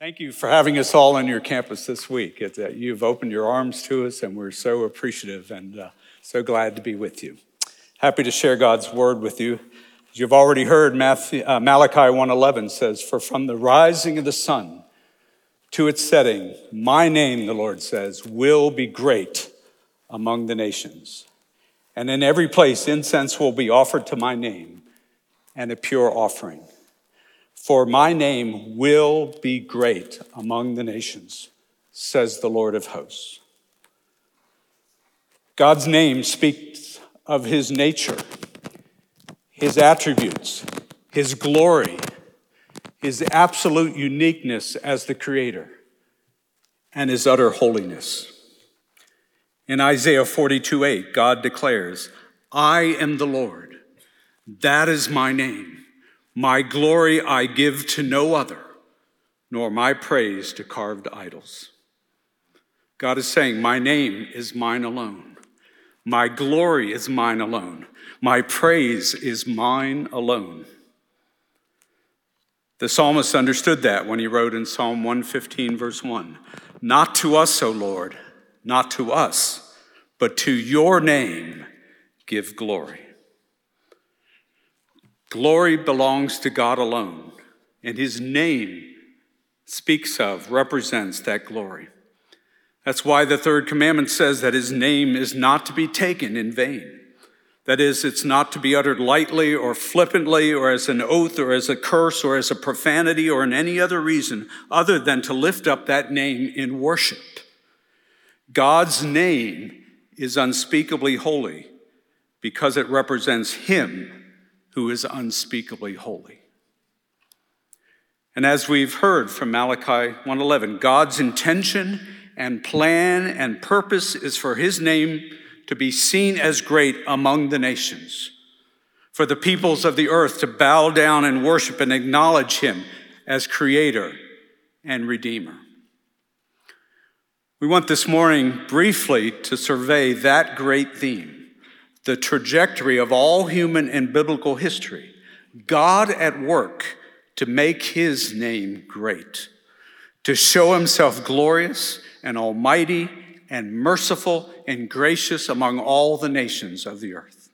Thank you for having us all on your campus this week. It's, uh, you've opened your arms to us, and we're so appreciative and uh, so glad to be with you. Happy to share God's word with you. As you've already heard, Matthew, uh, Malachi 1:11 says, "For from the rising of the sun to its setting, my name, the Lord says, will be great among the nations, and in every place incense will be offered to my name, and a pure offering." For my name will be great among the nations, says the Lord of hosts. God's name speaks of his nature, his attributes, his glory, his absolute uniqueness as the creator, and his utter holiness. In Isaiah 42 8, God declares, I am the Lord, that is my name. My glory I give to no other, nor my praise to carved idols. God is saying, My name is mine alone. My glory is mine alone. My praise is mine alone. The psalmist understood that when he wrote in Psalm 115, verse 1 Not to us, O Lord, not to us, but to your name give glory. Glory belongs to God alone, and his name speaks of, represents that glory. That's why the third commandment says that his name is not to be taken in vain. That is, it's not to be uttered lightly or flippantly or as an oath or as a curse or as a profanity or in any other reason other than to lift up that name in worship. God's name is unspeakably holy because it represents him who is unspeakably holy. And as we've heard from Malachi 1:11, God's intention and plan and purpose is for his name to be seen as great among the nations, for the peoples of the earth to bow down and worship and acknowledge him as creator and redeemer. We want this morning briefly to survey that great theme the trajectory of all human and biblical history. God at work to make his name great, to show himself glorious and almighty and merciful and gracious among all the nations of the earth.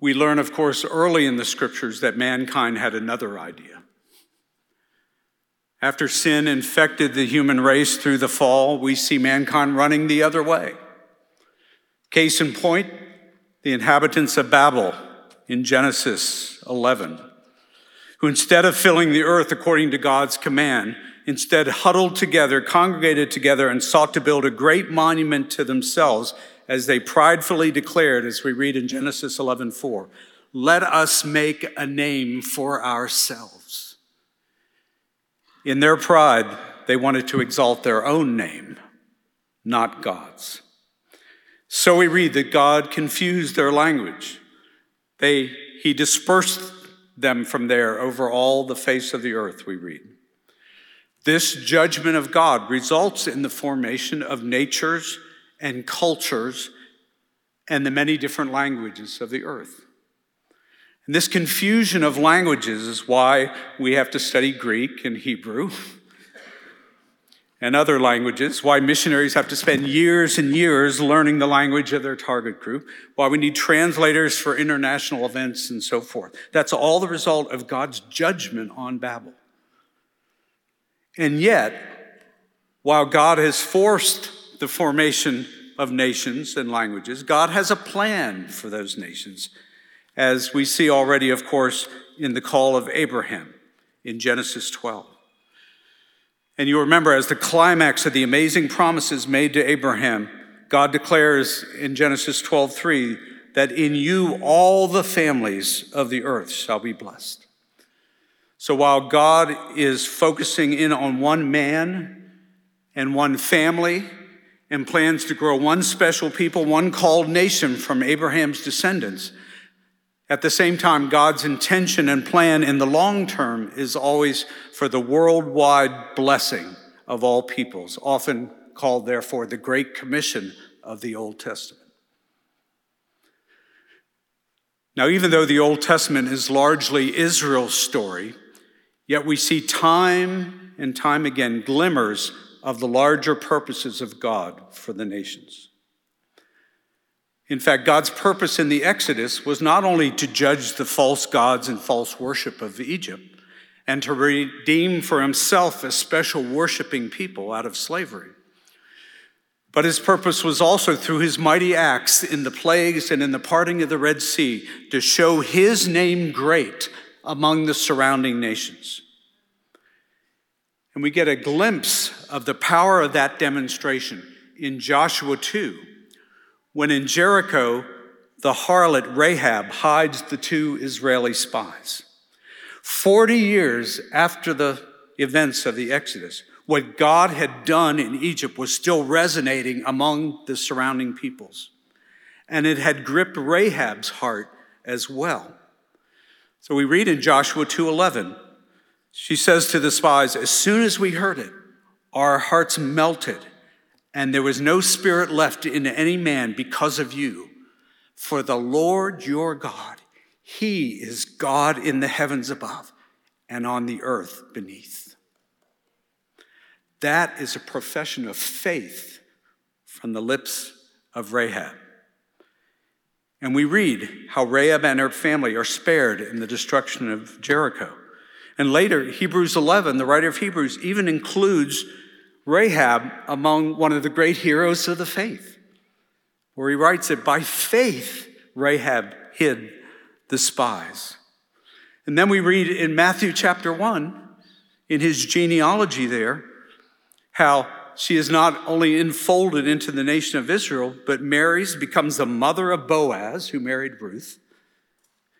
We learn, of course, early in the scriptures that mankind had another idea. After sin infected the human race through the fall, we see mankind running the other way. Case in point, the inhabitants of Babel in Genesis 11, who instead of filling the earth according to God's command, instead huddled together, congregated together, and sought to build a great monument to themselves as they pridefully declared, as we read in Genesis 11:4, let us make a name for ourselves. In their pride, they wanted to exalt their own name, not God's. So we read that God confused their language. They, he dispersed them from there over all the face of the earth, we read. This judgment of God results in the formation of natures and cultures and the many different languages of the earth. And this confusion of languages is why we have to study Greek and Hebrew and other languages, why missionaries have to spend years and years learning the language of their target group, why we need translators for international events and so forth. That's all the result of God's judgment on Babel. And yet, while God has forced the formation of nations and languages, God has a plan for those nations, as we see already, of course, in the call of Abraham in Genesis 12. And you remember, as the climax of the amazing promises made to Abraham, God declares in Genesis 12 3 that in you all the families of the earth shall be blessed. So while God is focusing in on one man and one family and plans to grow one special people, one called nation from Abraham's descendants, at the same time, God's intention and plan in the long term is always for the worldwide blessing of all peoples, often called, therefore, the Great Commission of the Old Testament. Now, even though the Old Testament is largely Israel's story, Yet we see time and time again glimmers of the larger purposes of God for the nations. In fact, God's purpose in the Exodus was not only to judge the false gods and false worship of Egypt and to redeem for himself a special worshiping people out of slavery, but his purpose was also through his mighty acts in the plagues and in the parting of the Red Sea to show his name great among the surrounding nations. And we get a glimpse of the power of that demonstration in Joshua 2, when in Jericho, the harlot Rahab hides the two Israeli spies. 40 years after the events of the Exodus, what God had done in Egypt was still resonating among the surrounding peoples. And it had gripped Rahab's heart as well. So we read in Joshua 2:11, she says to the spies, as soon as we heard it, our hearts melted, and there was no spirit left in any man because of you. For the Lord your God, he is God in the heavens above and on the earth beneath. That is a profession of faith from the lips of Rahab. And we read how Rahab and her family are spared in the destruction of Jericho. And later, Hebrews 11, the writer of Hebrews, even includes Rahab among one of the great heroes of the faith, where he writes that by faith, Rahab hid the spies. And then we read in Matthew chapter 1, in his genealogy there, how she is not only enfolded into the nation of Israel, but marries, becomes the mother of Boaz, who married Ruth.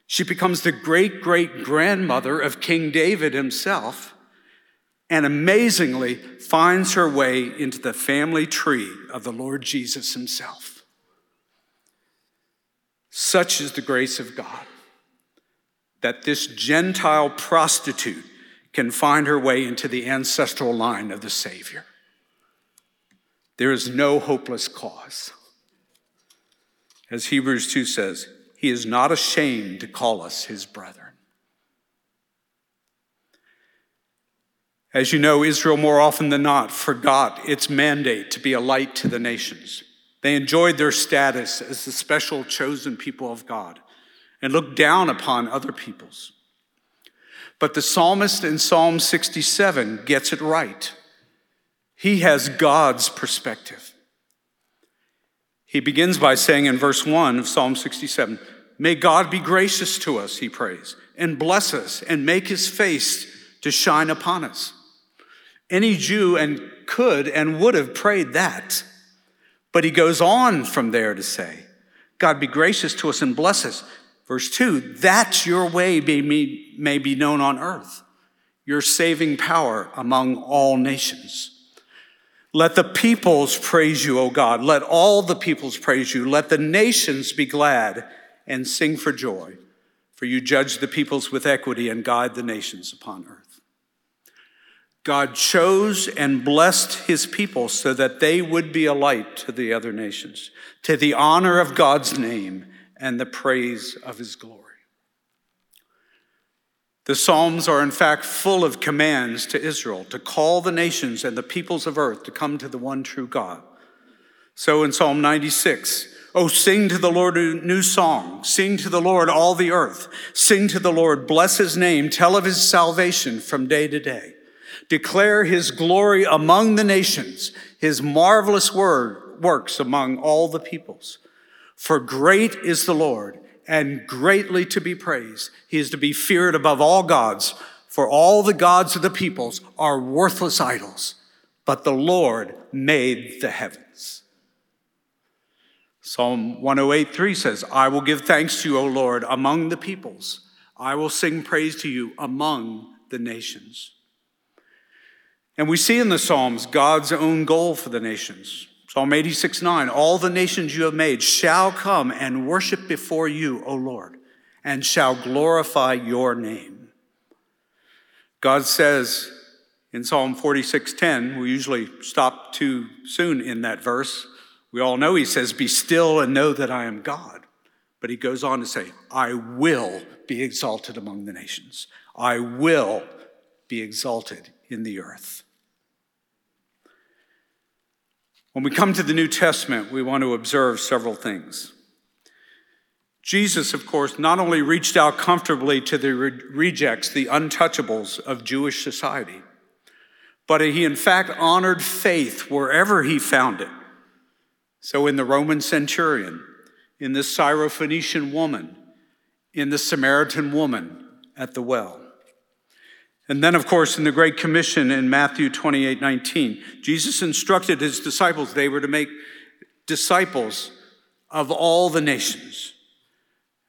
She becomes the great great grandmother of King David himself, and amazingly finds her way into the family tree of the Lord Jesus himself. Such is the grace of God that this Gentile prostitute can find her way into the ancestral line of the Savior. There is no hopeless cause. As Hebrews 2 says, he is not ashamed to call us his brethren. As you know, Israel more often than not forgot its mandate to be a light to the nations. They enjoyed their status as the special chosen people of God and look down upon other peoples. But the psalmist in Psalm 67 gets it right. He has God's perspective. He begins by saying in verse 1 of Psalm 67 May God be gracious to us, he prays, and bless us and make his face to shine upon us. Any Jew and could and would have prayed that. But he goes on from there to say, God be gracious to us and bless us. Verse 2 that your way may be known on earth, your saving power among all nations. Let the peoples praise you, O God. Let all the peoples praise you. Let the nations be glad and sing for joy, for you judge the peoples with equity and guide the nations upon earth. God chose and blessed his people so that they would be a light to the other nations, to the honor of God's name and the praise of his glory. The Psalms are, in fact, full of commands to Israel to call the nations and the peoples of earth to come to the one true God. So in Psalm 96, Oh, sing to the Lord a new song. Sing to the Lord all the earth. Sing to the Lord, bless his name. Tell of his salvation from day to day. Declare his glory among the nations, his marvelous word works among all the peoples. For great is the Lord and greatly to be praised. He is to be feared above all gods, for all the gods of the peoples are worthless idols, but the Lord made the heavens. Psalm 108:3 says, I will give thanks to you, O Lord, among the peoples. I will sing praise to you among the nations. And we see in the Psalms God's own goal for the nations. Psalm 86 9, all the nations you have made shall come and worship before you, O Lord, and shall glorify your name. God says in Psalm 46 10, we usually stop too soon in that verse. We all know he says, Be still and know that I am God. But he goes on to say, I will be exalted among the nations. I will be exalted in the earth. When we come to the New Testament, we want to observe several things. Jesus, of course, not only reached out comfortably to the re- rejects, the untouchables of Jewish society, but he in fact honored faith wherever he found it. So, in the Roman centurion, in the Syrophoenician woman, in the Samaritan woman at the well. And then, of course, in the Great Commission in Matthew 28 19, Jesus instructed his disciples they were to make disciples of all the nations.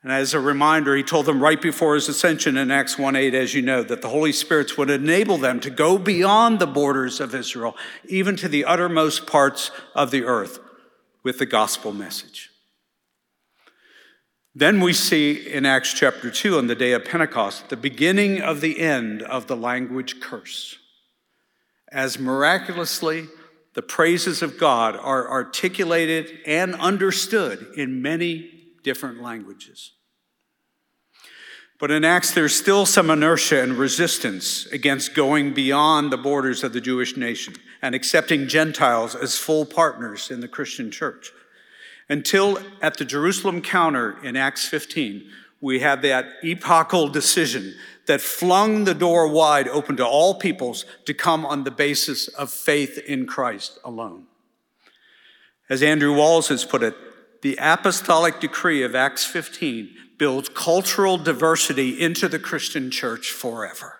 And as a reminder, he told them right before his ascension in Acts 1 8, as you know, that the Holy Spirit would enable them to go beyond the borders of Israel, even to the uttermost parts of the earth, with the gospel message. Then we see in Acts chapter 2, on the day of Pentecost, the beginning of the end of the language curse. As miraculously the praises of God are articulated and understood in many different languages. But in Acts, there's still some inertia and resistance against going beyond the borders of the Jewish nation and accepting Gentiles as full partners in the Christian church. Until at the Jerusalem council in Acts 15, we had that epochal decision that flung the door wide open to all peoples to come on the basis of faith in Christ alone. As Andrew Walls has put it, the apostolic decree of Acts 15 builds cultural diversity into the Christian church forever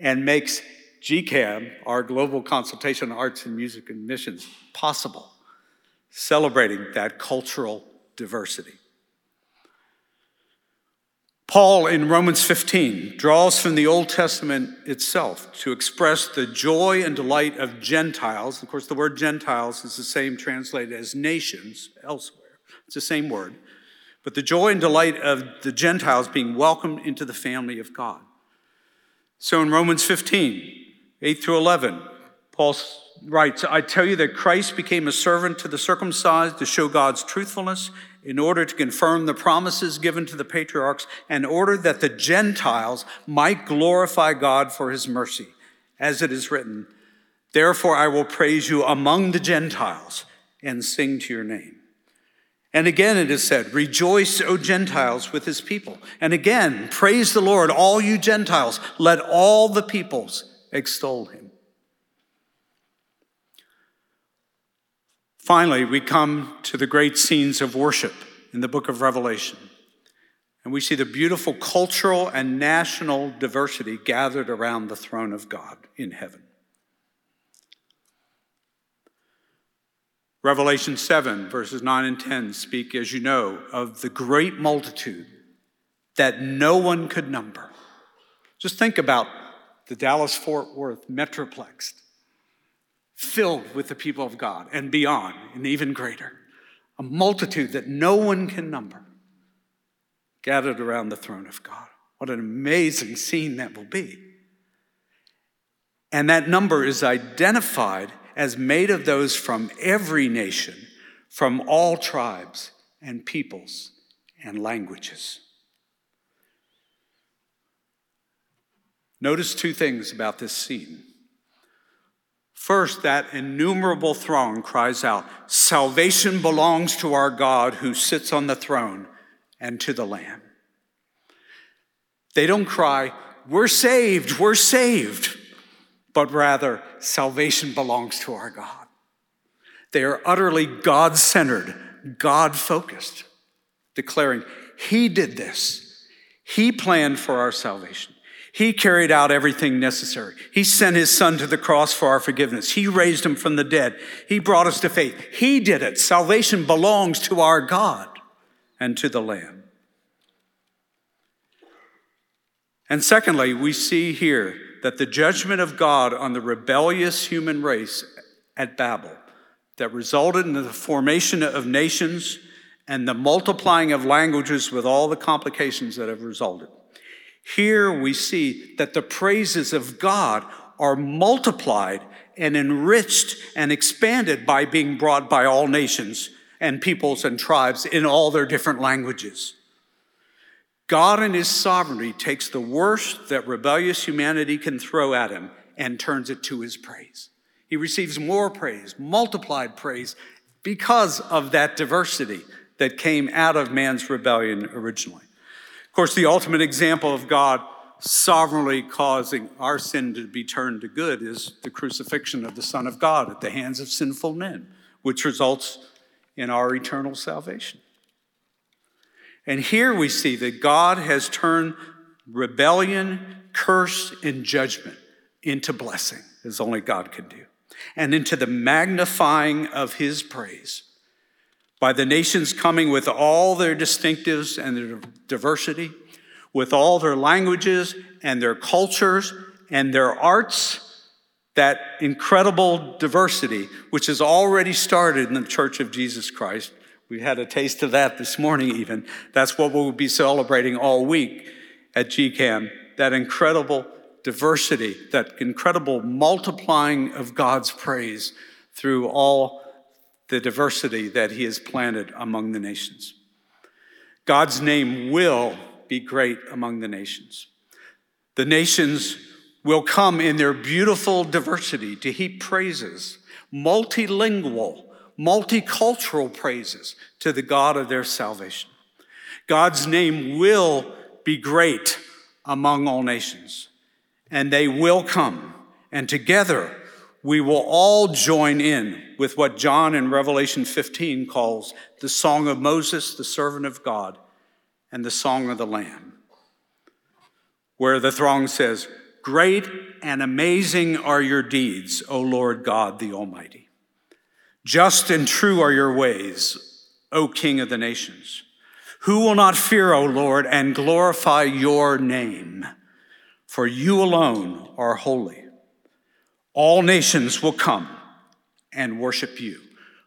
and makes GCAM, our Global Consultation on Arts and Music and Missions, possible celebrating that cultural diversity. Paul in Romans 15 draws from the Old Testament itself to express the joy and delight of Gentiles. Of course, the word Gentiles is the same translated as nations elsewhere, it's the same word. But the joy and delight of the Gentiles being welcomed into the family of God. So in Romans 15, 8 through 11, Paul writes, I tell you that Christ became a servant to the circumcised to show God's truthfulness in order to confirm the promises given to the patriarchs, and order that the Gentiles might glorify God for his mercy. As it is written, Therefore I will praise you among the Gentiles and sing to your name. And again it is said, Rejoice, O Gentiles, with his people. And again, praise the Lord, all you Gentiles. Let all the peoples extol him. Finally, we come to the great scenes of worship in the book of Revelation. And we see the beautiful cultural and national diversity gathered around the throne of God in heaven. Revelation 7, verses 9 and 10 speak, as you know, of the great multitude that no one could number. Just think about the Dallas Fort Worth Metroplex filled with the people of God and beyond, and even greater. A multitude that no one can number gathered around the throne of God. What an amazing scene that will be. And that number is identified as made of those from every nation, from all tribes and peoples and languages. Notice two things about this scene. First, that innumerable throng cries out, Salvation belongs to our God who sits on the throne and to the Lamb. They don't cry, We're saved, we're saved, but rather, salvation belongs to our God. They are utterly God centered, God focused, declaring, He did this. He planned for our salvation. He carried out everything necessary. He sent his son to the cross for our forgiveness. He raised him from the dead. He brought us to faith. He did it. Salvation belongs to our God and to the Lamb. And secondly, we see here that the judgment of God on the rebellious human race at Babel that resulted in the formation of nations and the multiplying of languages with all the complications that have resulted here we see that the praises of God are multiplied and enriched and expanded by being brought by all nations and peoples and tribes in all their different languages. God in his sovereignty takes the worst that rebellious humanity can throw at him and turns it to his praise. He receives more praise, multiplied praise, because of that diversity that came out of man's rebellion originally. Course, the ultimate example of God sovereignly causing our sin to be turned to good is the crucifixion of the Son of God at the hands of sinful men, which results in our eternal salvation. And here we see that God has turned rebellion, curse, and judgment into blessing, as only God can do, and into the magnifying of his praise by the nations coming with all their distinctives and their diversity with all their languages and their cultures and their arts, that incredible diversity, which has already started in the Church of Jesus Christ. We had a taste of that this morning, even. That's what we'll be celebrating all week at GCAM. That incredible diversity, that incredible multiplying of God's praise through all the diversity that He has planted among the nations. God's name will be great among the nations. The nations will come in their beautiful diversity to heap praises, multilingual, multicultural praises to the God of their salvation. God's name will be great among all nations, and they will come, and together we will all join in with what John in Revelation 15 calls the song of Moses, the servant of God and the song of the Lamb, where the throng says, Great and amazing are your deeds, O Lord God the Almighty. Just and true are your ways, O King of the nations. Who will not fear, O Lord, and glorify your name? For you alone are holy. All nations will come and worship you,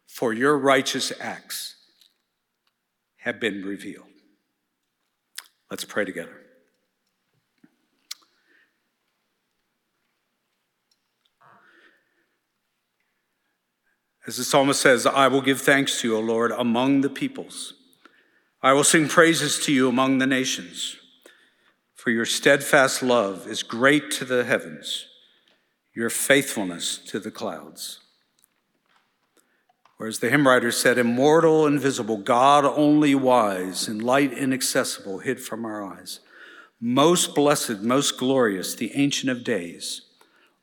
for your righteous acts have been revealed. Let's pray together. As the psalmist says, I will give thanks to you, O Lord, among the peoples. I will sing praises to you among the nations. For your steadfast love is great to the heavens, your faithfulness to the clouds. Or as the hymn writer said, immortal, invisible, God only wise, in light inaccessible, hid from our eyes. Most blessed, most glorious, the Ancient of Days,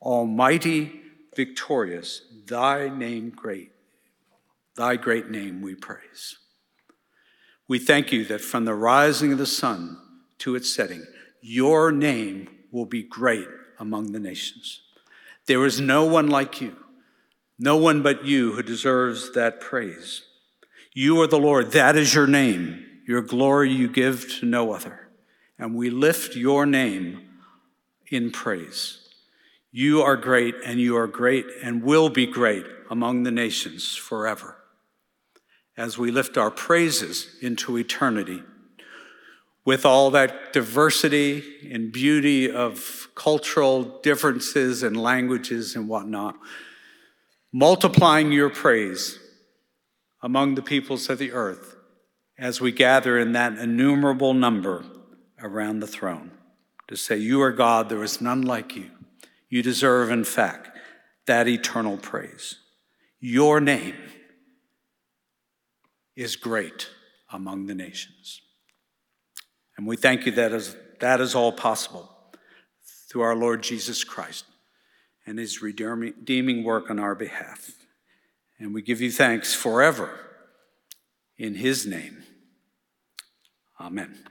Almighty, victorious, thy name great, thy great name we praise. We thank you that from the rising of the sun to its setting, your name will be great among the nations. There is no one like you. No one but you who deserves that praise. You are the Lord. That is your name. Your glory you give to no other. And we lift your name in praise. You are great, and you are great and will be great among the nations forever. As we lift our praises into eternity, with all that diversity and beauty of cultural differences and languages and whatnot, multiplying your praise among the peoples of the earth as we gather in that innumerable number around the throne to say, You are God, there is none like you. You deserve, in fact, that eternal praise. Your name is great among the nations. And we thank you that is, that is all possible through our Lord Jesus Christ and his redeeming work on our behalf. And we give you thanks forever in his name. Amen.